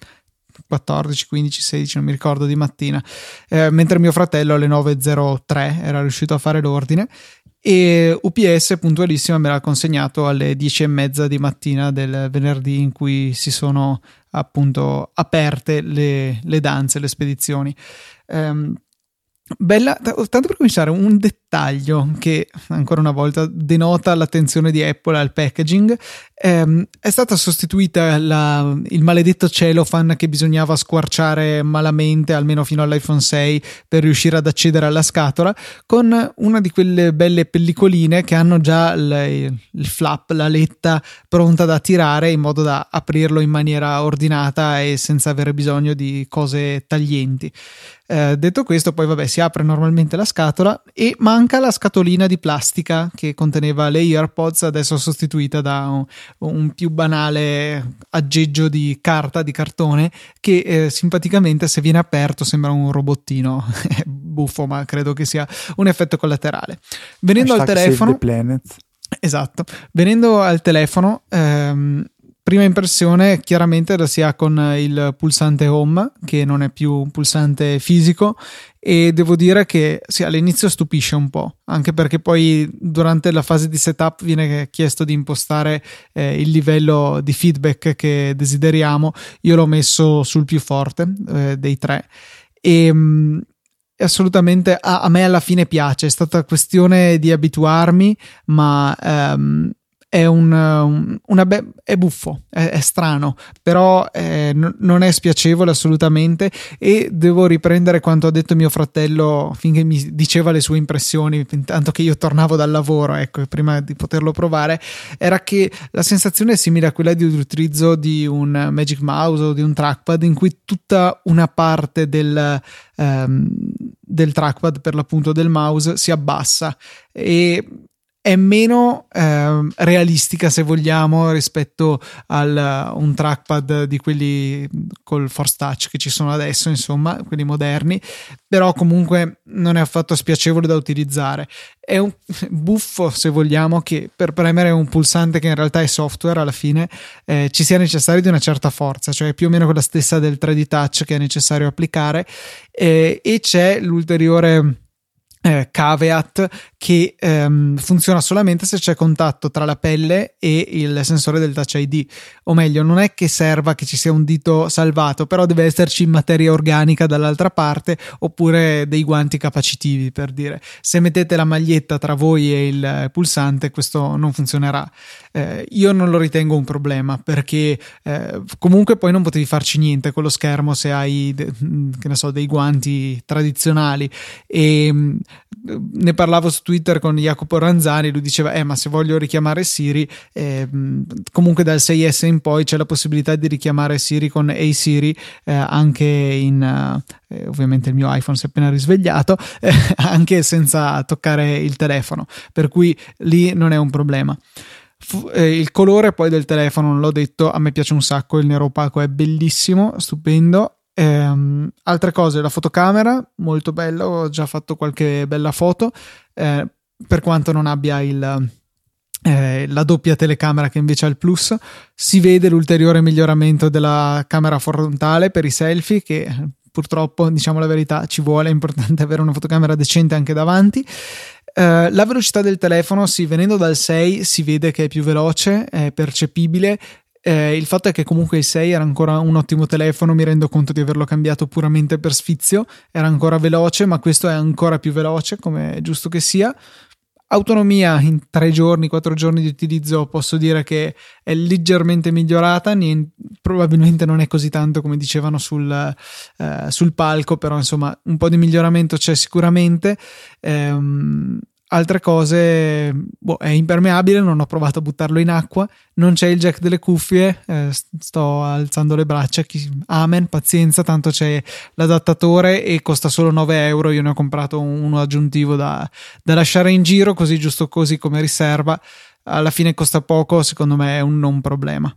14, 15, 16, non mi ricordo di mattina, eh, mentre mio fratello alle 9.03 era riuscito a fare l'ordine e UPS puntualissima me l'ha consegnato alle 10 e mezza di mattina del venerdì in cui si sono appunto aperte le, le danze, le spedizioni. Um, Bella, tanto per cominciare, un dettaglio che ancora una volta denota l'attenzione di Apple al packaging. Ehm, è stata sostituita la, il maledetto cellophane che bisognava squarciare malamente, almeno fino all'iPhone 6, per riuscire ad accedere alla scatola, con una di quelle belle pellicoline che hanno già il, il flap, la letta pronta da tirare in modo da aprirlo in maniera ordinata e senza avere bisogno di cose taglienti. Eh, detto questo, poi vabbè, si apre normalmente la scatola e ma manca la scatolina di plastica che conteneva le AirPods, adesso sostituita da un, un più banale aggeggio di carta, di cartone, che eh, simpaticamente se viene aperto sembra un robottino. Buffo, ma credo che sia un effetto collaterale. Venendo Hashtag al telefono... Esatto, venendo al telefono, ehm, prima impressione chiaramente si ha con il pulsante home che non è più un pulsante fisico e devo dire che sì, all'inizio stupisce un po' anche perché poi durante la fase di setup viene chiesto di impostare eh, il livello di feedback che desideriamo. Io l'ho messo sul più forte eh, dei tre. E mh, assolutamente a, a, me alla fine piace è stata questione di abituarmi ma ehm, è un, una be- è buffo, è, è strano, però eh, n- non è spiacevole assolutamente e devo riprendere quanto ha detto mio fratello finché mi diceva le sue impressioni, intanto che io tornavo dal lavoro, ecco, prima di poterlo provare, era che la sensazione è simile a quella di utilizzo di un Magic Mouse o di un trackpad in cui tutta una parte del, ehm, del trackpad, per l'appunto del mouse, si abbassa e è meno eh, realistica se vogliamo rispetto a uh, un trackpad di quelli col force touch che ci sono adesso insomma quelli moderni. Però comunque non è affatto spiacevole da utilizzare. È un buffo se vogliamo che per premere un pulsante che in realtà è software alla fine eh, ci sia necessario di una certa forza cioè più o meno quella stessa del 3D touch che è necessario applicare. Eh, e c'è l'ulteriore eh, caveat che ehm, funziona solamente se c'è contatto tra la pelle e il sensore del Touch ID o meglio non è che serva che ci sia un dito salvato però deve esserci materia organica dall'altra parte oppure dei guanti capacitivi per dire. Se mettete la maglietta tra voi e il pulsante questo non funzionerà. Eh, io non lo ritengo un problema perché eh, comunque poi non potevi farci niente con lo schermo se hai de- che ne so dei guanti tradizionali. E ne parlavo su Twitter con Jacopo Ranzani, lui diceva, eh ma se voglio richiamare Siri, eh, comunque dal 6S in poi c'è la possibilità di richiamare Siri con Hey Siri eh, anche in... Eh, ovviamente il mio iPhone si è appena risvegliato, eh, anche senza toccare il telefono, per cui lì non è un problema. Eh, il colore poi del telefono, l'ho detto, a me piace un sacco, il nero opaco è bellissimo, stupendo Ehm, altre cose, la fotocamera, molto bella, ho già fatto qualche bella foto, eh, per quanto non abbia il, eh, la doppia telecamera che invece ha il plus, si vede l'ulteriore miglioramento della camera frontale per i selfie che purtroppo, diciamo la verità, ci vuole, è importante avere una fotocamera decente anche davanti. Uh, la velocità del telefono, sì, venendo dal 6 si vede che è più veloce, è percepibile eh, il fatto è che comunque il 6 era ancora un ottimo telefono, mi rendo conto di averlo cambiato puramente per sfizio, era ancora veloce, ma questo è ancora più veloce, come è giusto che sia. Autonomia in tre giorni, quattro giorni di utilizzo posso dire che è leggermente migliorata, niente, probabilmente non è così tanto come dicevano sul, eh, sul, palco, però insomma un po' di miglioramento c'è sicuramente. Ehm, altre cose, boh, è impermeabile, non ho provato a buttarlo in acqua, non c'è il jack delle cuffie, eh, sto alzando le braccia, amen, pazienza, tanto c'è l'adattatore e costa solo 9 euro, io ne ho comprato uno aggiuntivo da, da lasciare in giro, così giusto così come riserva, alla fine costa poco, secondo me è un non problema.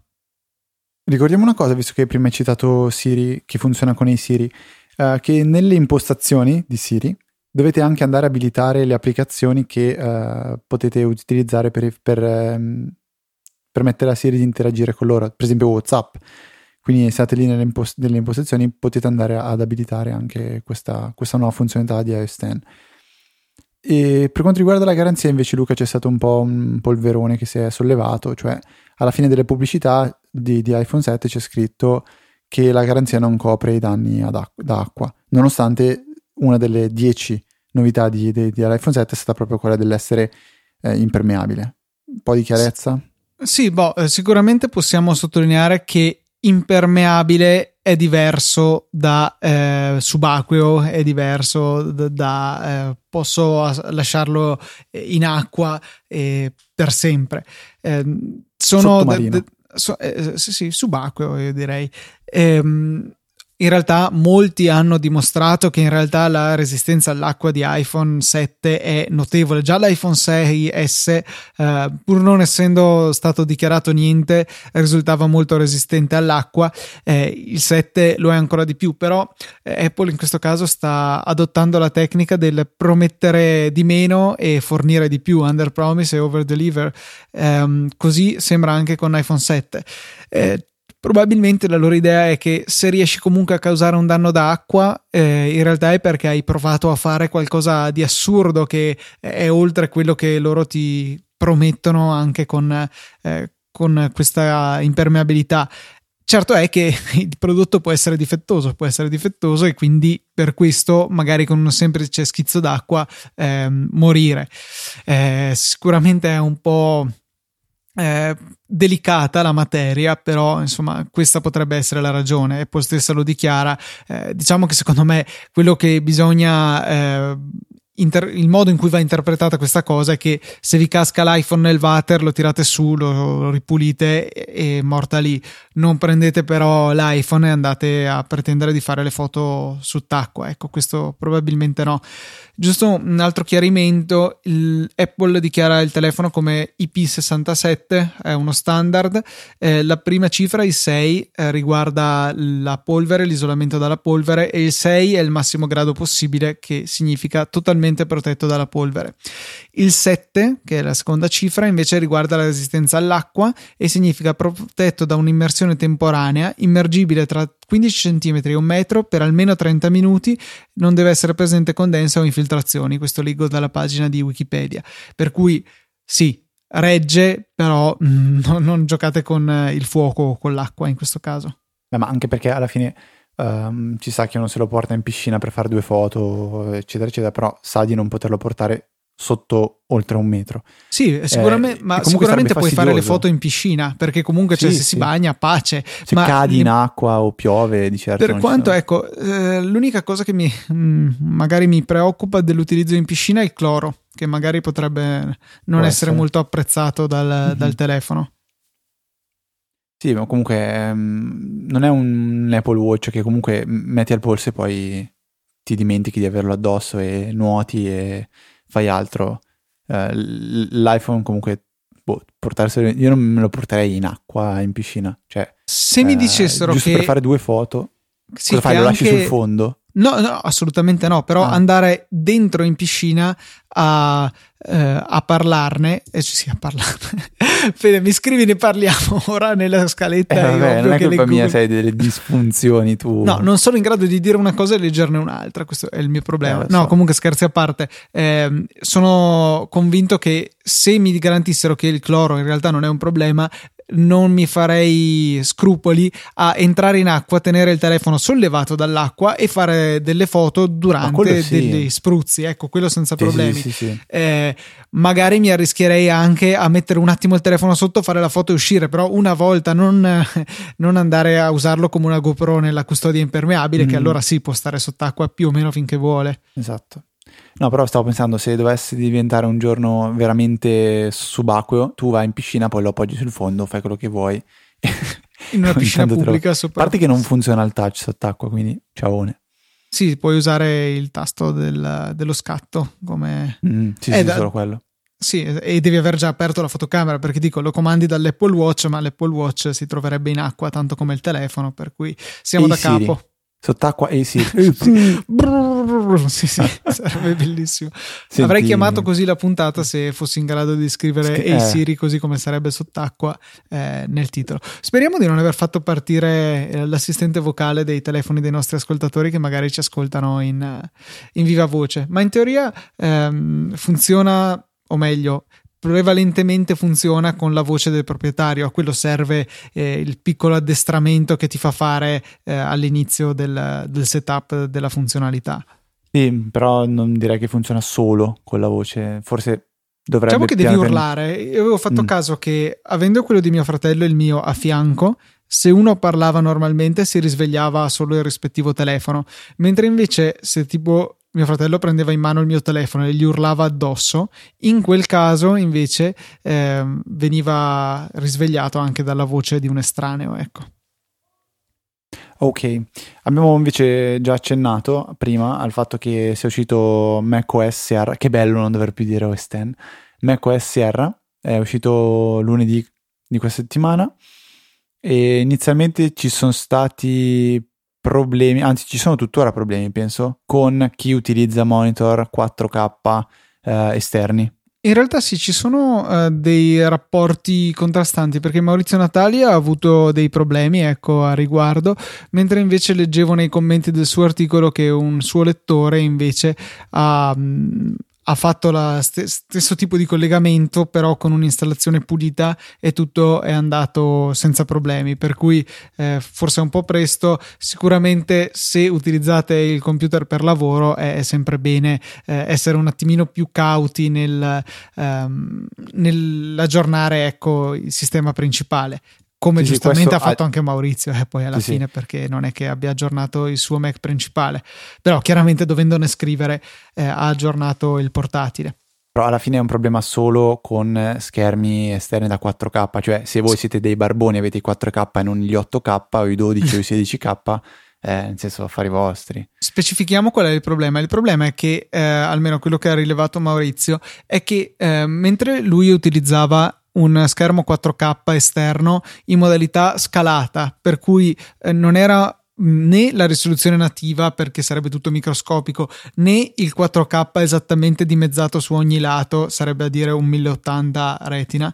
Ricordiamo una cosa, visto che prima hai citato Siri, che funziona con i Siri, eh, che nelle impostazioni di Siri dovete anche andare a abilitare le applicazioni che uh, potete utilizzare per, per um, permettere a Siri di interagire con loro, per esempio WhatsApp. Quindi se siete lì nelle, impost- nelle, impostazioni potete andare ad abilitare anche questa, questa nuova funzionalità di iOS 10. E per quanto riguarda la garanzia, invece, Luca c'è stato un po' un polverone che si è sollevato, cioè alla fine delle pubblicità di, di iPhone 7 c'è scritto che la garanzia non copre i danni ad acqua, da nonostante una delle 10 novità di, di, di iPhone 7 è stata proprio quella dell'essere eh, impermeabile. Un po' di chiarezza? Sì, boh, eh, sicuramente possiamo sottolineare che impermeabile è diverso da eh, subacqueo, è diverso da, da eh, posso lasciarlo in acqua eh, per sempre. Eh, sono de, de, so, eh, sì, sì, subacqueo io direi. Ehm, in realtà molti hanno dimostrato che in realtà la resistenza all'acqua di iPhone 7 è notevole. Già l'iPhone 6S, eh, pur non essendo stato dichiarato niente, risultava molto resistente all'acqua. Eh, il 7 lo è ancora di più, però eh, Apple in questo caso sta adottando la tecnica del promettere di meno e fornire di più, under promise e over deliver. Ehm, così sembra anche con iPhone 7. Eh, Probabilmente la loro idea è che se riesci comunque a causare un danno d'acqua, eh, in realtà è perché hai provato a fare qualcosa di assurdo che è oltre quello che loro ti promettono anche con, eh, con questa impermeabilità. Certo è che il prodotto può essere difettoso, può essere difettoso e quindi per questo magari con un semplice schizzo d'acqua eh, morire. Eh, sicuramente è un po' eh, delicata la materia, però insomma questa potrebbe essere la ragione. Apple stessa lo dichiara. Eh, diciamo che secondo me quello che bisogna eh, Inter- il modo in cui va interpretata questa cosa è che se vi casca l'iPhone nel water lo tirate su, lo, lo ripulite e, e morta lì. Non prendete però l'iPhone e andate a pretendere di fare le foto sott'acqua. Ecco, questo probabilmente no. Giusto un altro chiarimento: Apple dichiara il telefono come IP67, è uno standard. Eh, la prima cifra, il 6, eh, riguarda la polvere, l'isolamento dalla polvere, e il 6 è il massimo grado possibile, che significa totalmente protetto dalla polvere. Il 7, che è la seconda cifra, invece riguarda la resistenza all'acqua e significa protetto da un'immersione temporanea, immergibile tra 15 cm e un metro per almeno 30 minuti, non deve essere presente condensa o infiltrazioni. Questo leggo dalla pagina di Wikipedia. Per cui sì, regge, però mm, non, non, giocate con eh, il fuoco o con l'acqua in questo caso. Beh, ma anche perché alla fine um, ci sa che uno se lo porta in piscina per fare due foto, eccetera, eccetera, però sa di non poterlo portare sotto oltre un metro. Sì, sicuramente, eh, ma sicuramente puoi fare le foto in piscina perché comunque cioè, sì, se sì. si bagna pace. Se ma cadi in acqua o piove, di certo. Per quanto, ecco, eh, l'unica cosa che mi, mh, mm, magari mi preoccupa dell'utilizzo in piscina è il cloro, che magari potrebbe non Può essere, essere, molto apprezzato dal, mm-hmm. dal, telefono. Sì, ma comunque ehm, non è un Apple Watch che comunque metti al polso e poi ti dimentichi di averlo addosso e nuoti e fai altro. Uh, l'iPhone comunque boh, portarselo, io non me lo porterei in acqua in piscina cioè se mi eh, dicessero giusto che per fare due foto sì, fai, lo lasci sul fondo No, no, assolutamente no, però ah. andare dentro in piscina a, eh, a parlarne, eh, sì, a parlarne. Fede, mi scrivi, ne parliamo ora nella scaletta. Eh, vabbè, non è colpa mia se hai delle disfunzioni tu. No, non sono in grado di dire una cosa e leggerne un'altra, questo è il mio problema. Eh, no, so. comunque scherzi a parte, eh, sono convinto che se mi garantissero che il cloro in realtà non è un problema, non mi farei scrupoli a entrare in acqua, tenere il telefono sollevato dall'acqua e fare delle foto durante sì. degli spruzzi. Ecco, quello senza sì, problemi. Sì, eh, magari mi arrischierei anche a mettere un attimo il telefono sotto, fare la foto e uscire, però una volta non, non andare a usarlo come una GoPro nella custodia impermeabile, mm. che allora sì può stare sott'acqua più o meno finché vuole. Esatto. No, però stavo pensando, se dovesse diventare un giorno veramente subacqueo, tu vai in piscina, poi lo appoggi sul fondo, fai quello che vuoi. In una piscina pubblica, A parte che non funziona il touch sott'acqua, quindi ciaone. Sì, puoi usare il tasto del, dello scatto come... Mm, sì, sì, da... solo quello. Sì, e devi aver già aperto la fotocamera perché dico lo comandi dall'Apple Watch, ma l'Apple Watch si troverebbe in acqua tanto come il telefono, per cui siamo e da Siri. capo. Sott'acqua e sì. sì, sì, sarebbe bellissimo. Senti, Avrei chiamato così la puntata se fossi in grado di scrivere Ehi eh. Siri così come sarebbe sott'acqua eh, nel titolo. Speriamo di non aver fatto partire l'assistente vocale dei telefoni dei nostri ascoltatori che magari ci ascoltano in, in viva voce. Ma in teoria ehm, funziona, o meglio, prevalentemente funziona con la voce del proprietario, a quello serve eh, il piccolo addestramento che ti fa fare eh, all'inizio del, del, setup della funzionalità. Sì, però non direi che funziona solo con la voce, forse dovrebbe... Diciamo che devi urlare, io avevo fatto mm. caso che avendo quello di mio fratello e il mio a fianco, se uno parlava normalmente si risvegliava solo il rispettivo telefono, mentre invece se tipo mio fratello prendeva in mano il mio telefono e gli urlava addosso, in quel caso invece eh, veniva risvegliato anche dalla voce di un estraneo, ecco. Ok, abbiamo invece già accennato prima al fatto che sia uscito macOS Sierra, che bello non dover più dire OS X, macOS Sierra è uscito lunedì di questa settimana e inizialmente ci sono stati problemi, anzi ci sono tuttora problemi penso, con chi utilizza monitor 4K eh, esterni. In realtà sì, ci sono uh, dei rapporti contrastanti perché Maurizio Natali ha avuto dei problemi ecco, a riguardo, mentre invece leggevo nei commenti del suo articolo che un suo lettore invece ha, mh, ha fatto lo st- stesso tipo di collegamento però con un'installazione pulita e tutto è andato senza problemi. Per cui eh, forse un po' presto. Sicuramente se utilizzate il computer per lavoro è, è sempre bene eh, essere un attimino più cauti nel, ehm, nell'aggiornare ecco, il sistema principale come sì, giustamente sì, ha fatto anche Maurizio eh, poi alla sì, fine perché non è che abbia aggiornato il suo Mac principale. Però chiaramente dovendone scrivere eh, ha aggiornato il portatile. Però alla fine è un problema solo con schermi esterni da 4K cioè se voi siete dei barboni e avete i 4K e non gli 8K o i 12 o i 16K eh, nel senso affari vostri. Specifichiamo qual è il problema. Il problema è che, eh, almeno quello che ha rilevato Maurizio, è che eh, mentre lui utilizzava un schermo 4K esterno in modalità scalata, per cui eh, non era né la risoluzione nativa perché sarebbe tutto microscopico né il 4K esattamente dimezzato su ogni lato sarebbe a dire un 1080 retina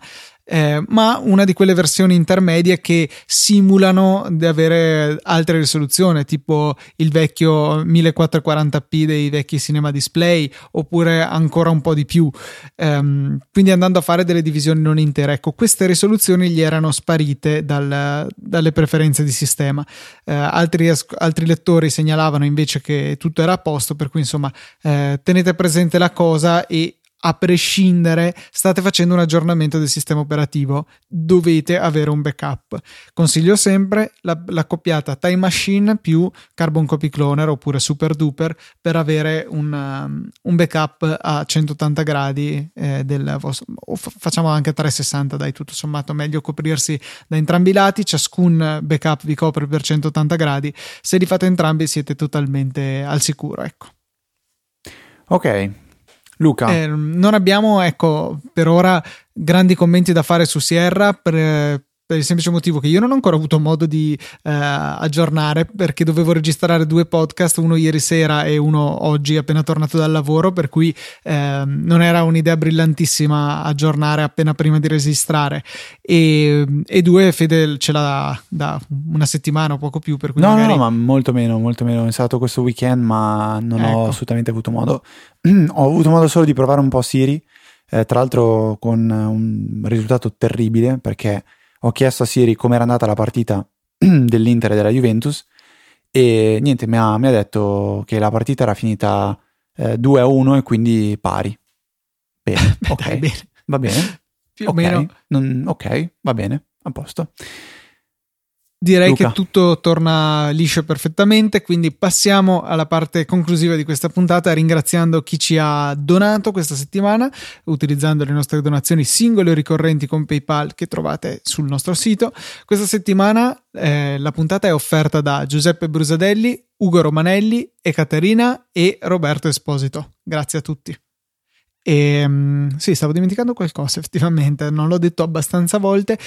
eh, ma una di quelle versioni intermedie che simulano di avere altre risoluzioni, tipo il vecchio 1440p dei vecchi cinema display, oppure ancora un po' di più. Um, quindi andando a fare delle divisioni non intere. Ecco, queste risoluzioni gli erano sparite dal, dalle preferenze di sistema. Uh, altri, altri, lettori segnalavano invece che tutto era a posto, per cui insomma uh, tenete presente la cosa e a prescindere state facendo un aggiornamento del sistema operativo. Dovete avere un backup. Consiglio sempre la, la coppiata Time Machine più Carbon Copy Cloner oppure Super Duper per avere un, um, un backup a 180 gradi eh, del vostro o facciamo anche 360 dai tutto sommato meglio coprirsi da entrambi i lati. Ciascun backup vi copre per 180 gradi. Se li fate entrambi siete totalmente al sicuro ecco. Ok Luca. Eh, non abbiamo, ecco, per ora grandi commenti da fare su Sierra per, per il semplice motivo che io non ho ancora avuto modo di eh, aggiornare perché dovevo registrare due podcast, uno ieri sera e uno oggi appena tornato dal lavoro, per cui eh, non era un'idea brillantissima aggiornare appena prima di registrare. E, e due Fede ce l'ha da una settimana o poco più, per cui no, magari... no, ma molto meno, molto meno, è stato questo weekend ma non ecco. ho assolutamente avuto modo, ho avuto modo solo di provare un po' Siri, eh, tra l'altro con un risultato terribile perché ho chiesto a Siri come era andata la partita dell'Inter e della Juventus e niente, mi ha, mi ha detto che la partita era finita eh, 2 a 1 e quindi pari. Bene, ok, Dai, bene. va bene. Più okay. o meno. Non, ok, va bene, a posto. Direi Luca. che tutto torna liscio perfettamente, quindi passiamo alla parte conclusiva di questa puntata ringraziando chi ci ha donato questa settimana utilizzando le nostre donazioni singole o ricorrenti con PayPal che trovate sul nostro sito. Questa settimana eh, la puntata è offerta da Giuseppe Brusadelli, Ugo Romanelli, Ekaterina e Roberto Esposito. Grazie a tutti. E ehm, sì, stavo dimenticando qualcosa, effettivamente, non l'ho detto abbastanza volte.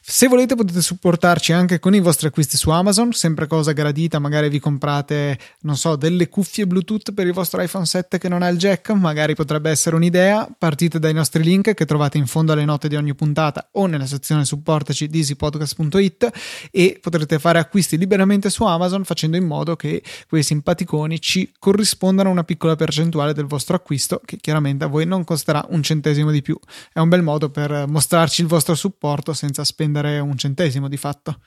Se volete potete supportarci anche con i vostri acquisti su Amazon, sempre cosa gradita, magari vi comprate, non so, delle cuffie Bluetooth per il vostro iPhone 7 che non ha il jack, magari potrebbe essere un'idea. Partite dai nostri link che trovate in fondo alle note di ogni puntata o nella sezione supportaci di easypodcast.it e potrete fare acquisti liberamente su Amazon facendo in modo che quei simpaticoni ci corrispondano una piccola percentuale del vostro acquisto che chiaramente a voi non costerà un centesimo di più. È un bel modo per mostrarci il vostro supporto senza spendere un centesimo di fatto.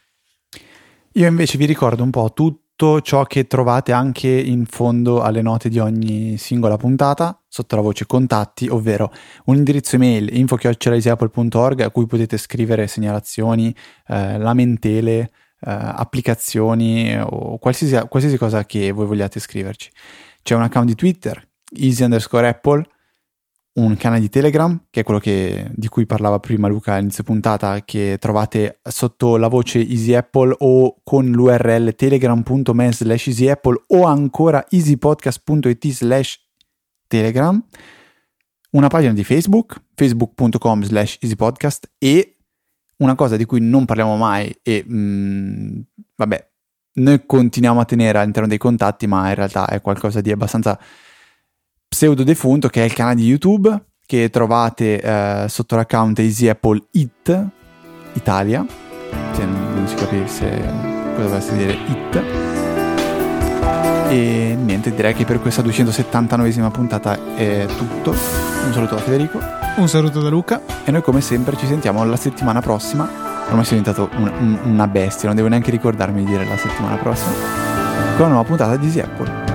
Io invece vi ricordo un po' tutto ciò che trovate anche in fondo alle note di ogni singola puntata, sotto la voce contatti, ovvero un indirizzo email info.apple.org a cui potete scrivere segnalazioni, eh, lamentele, eh, applicazioni o qualsiasi, qualsiasi cosa che voi vogliate scriverci. C'è un account di Twitter, easy underscore Apple, un canale di Telegram, che è quello che, di cui parlava prima Luca all'inizio puntata, che trovate sotto la voce Easy Apple o con l'URL telegram.me slash easyapple o ancora easypodcast.it slash telegram, una pagina di Facebook, facebook.com slash easypodcast e una cosa di cui non parliamo mai e mh, mm, vabbè, noi continuiamo a tenere all'interno dei contatti, ma in realtà è qualcosa di abbastanza pseudo defunto che è il canale di YouTube che trovate eh, sotto l'account Easy Apple It Italia, se non si capisse cosa volesse dire It. E niente, direi che per questa 279esima puntata è tutto. Un saluto da Federico. Un saluto da Luca. E noi come sempre ci sentiamo la settimana prossima. Ormai sono diventato un, un, una bestia, non devo neanche ricordarmi di dire la settimana prossima. Con una nuova puntata di Easy Apple.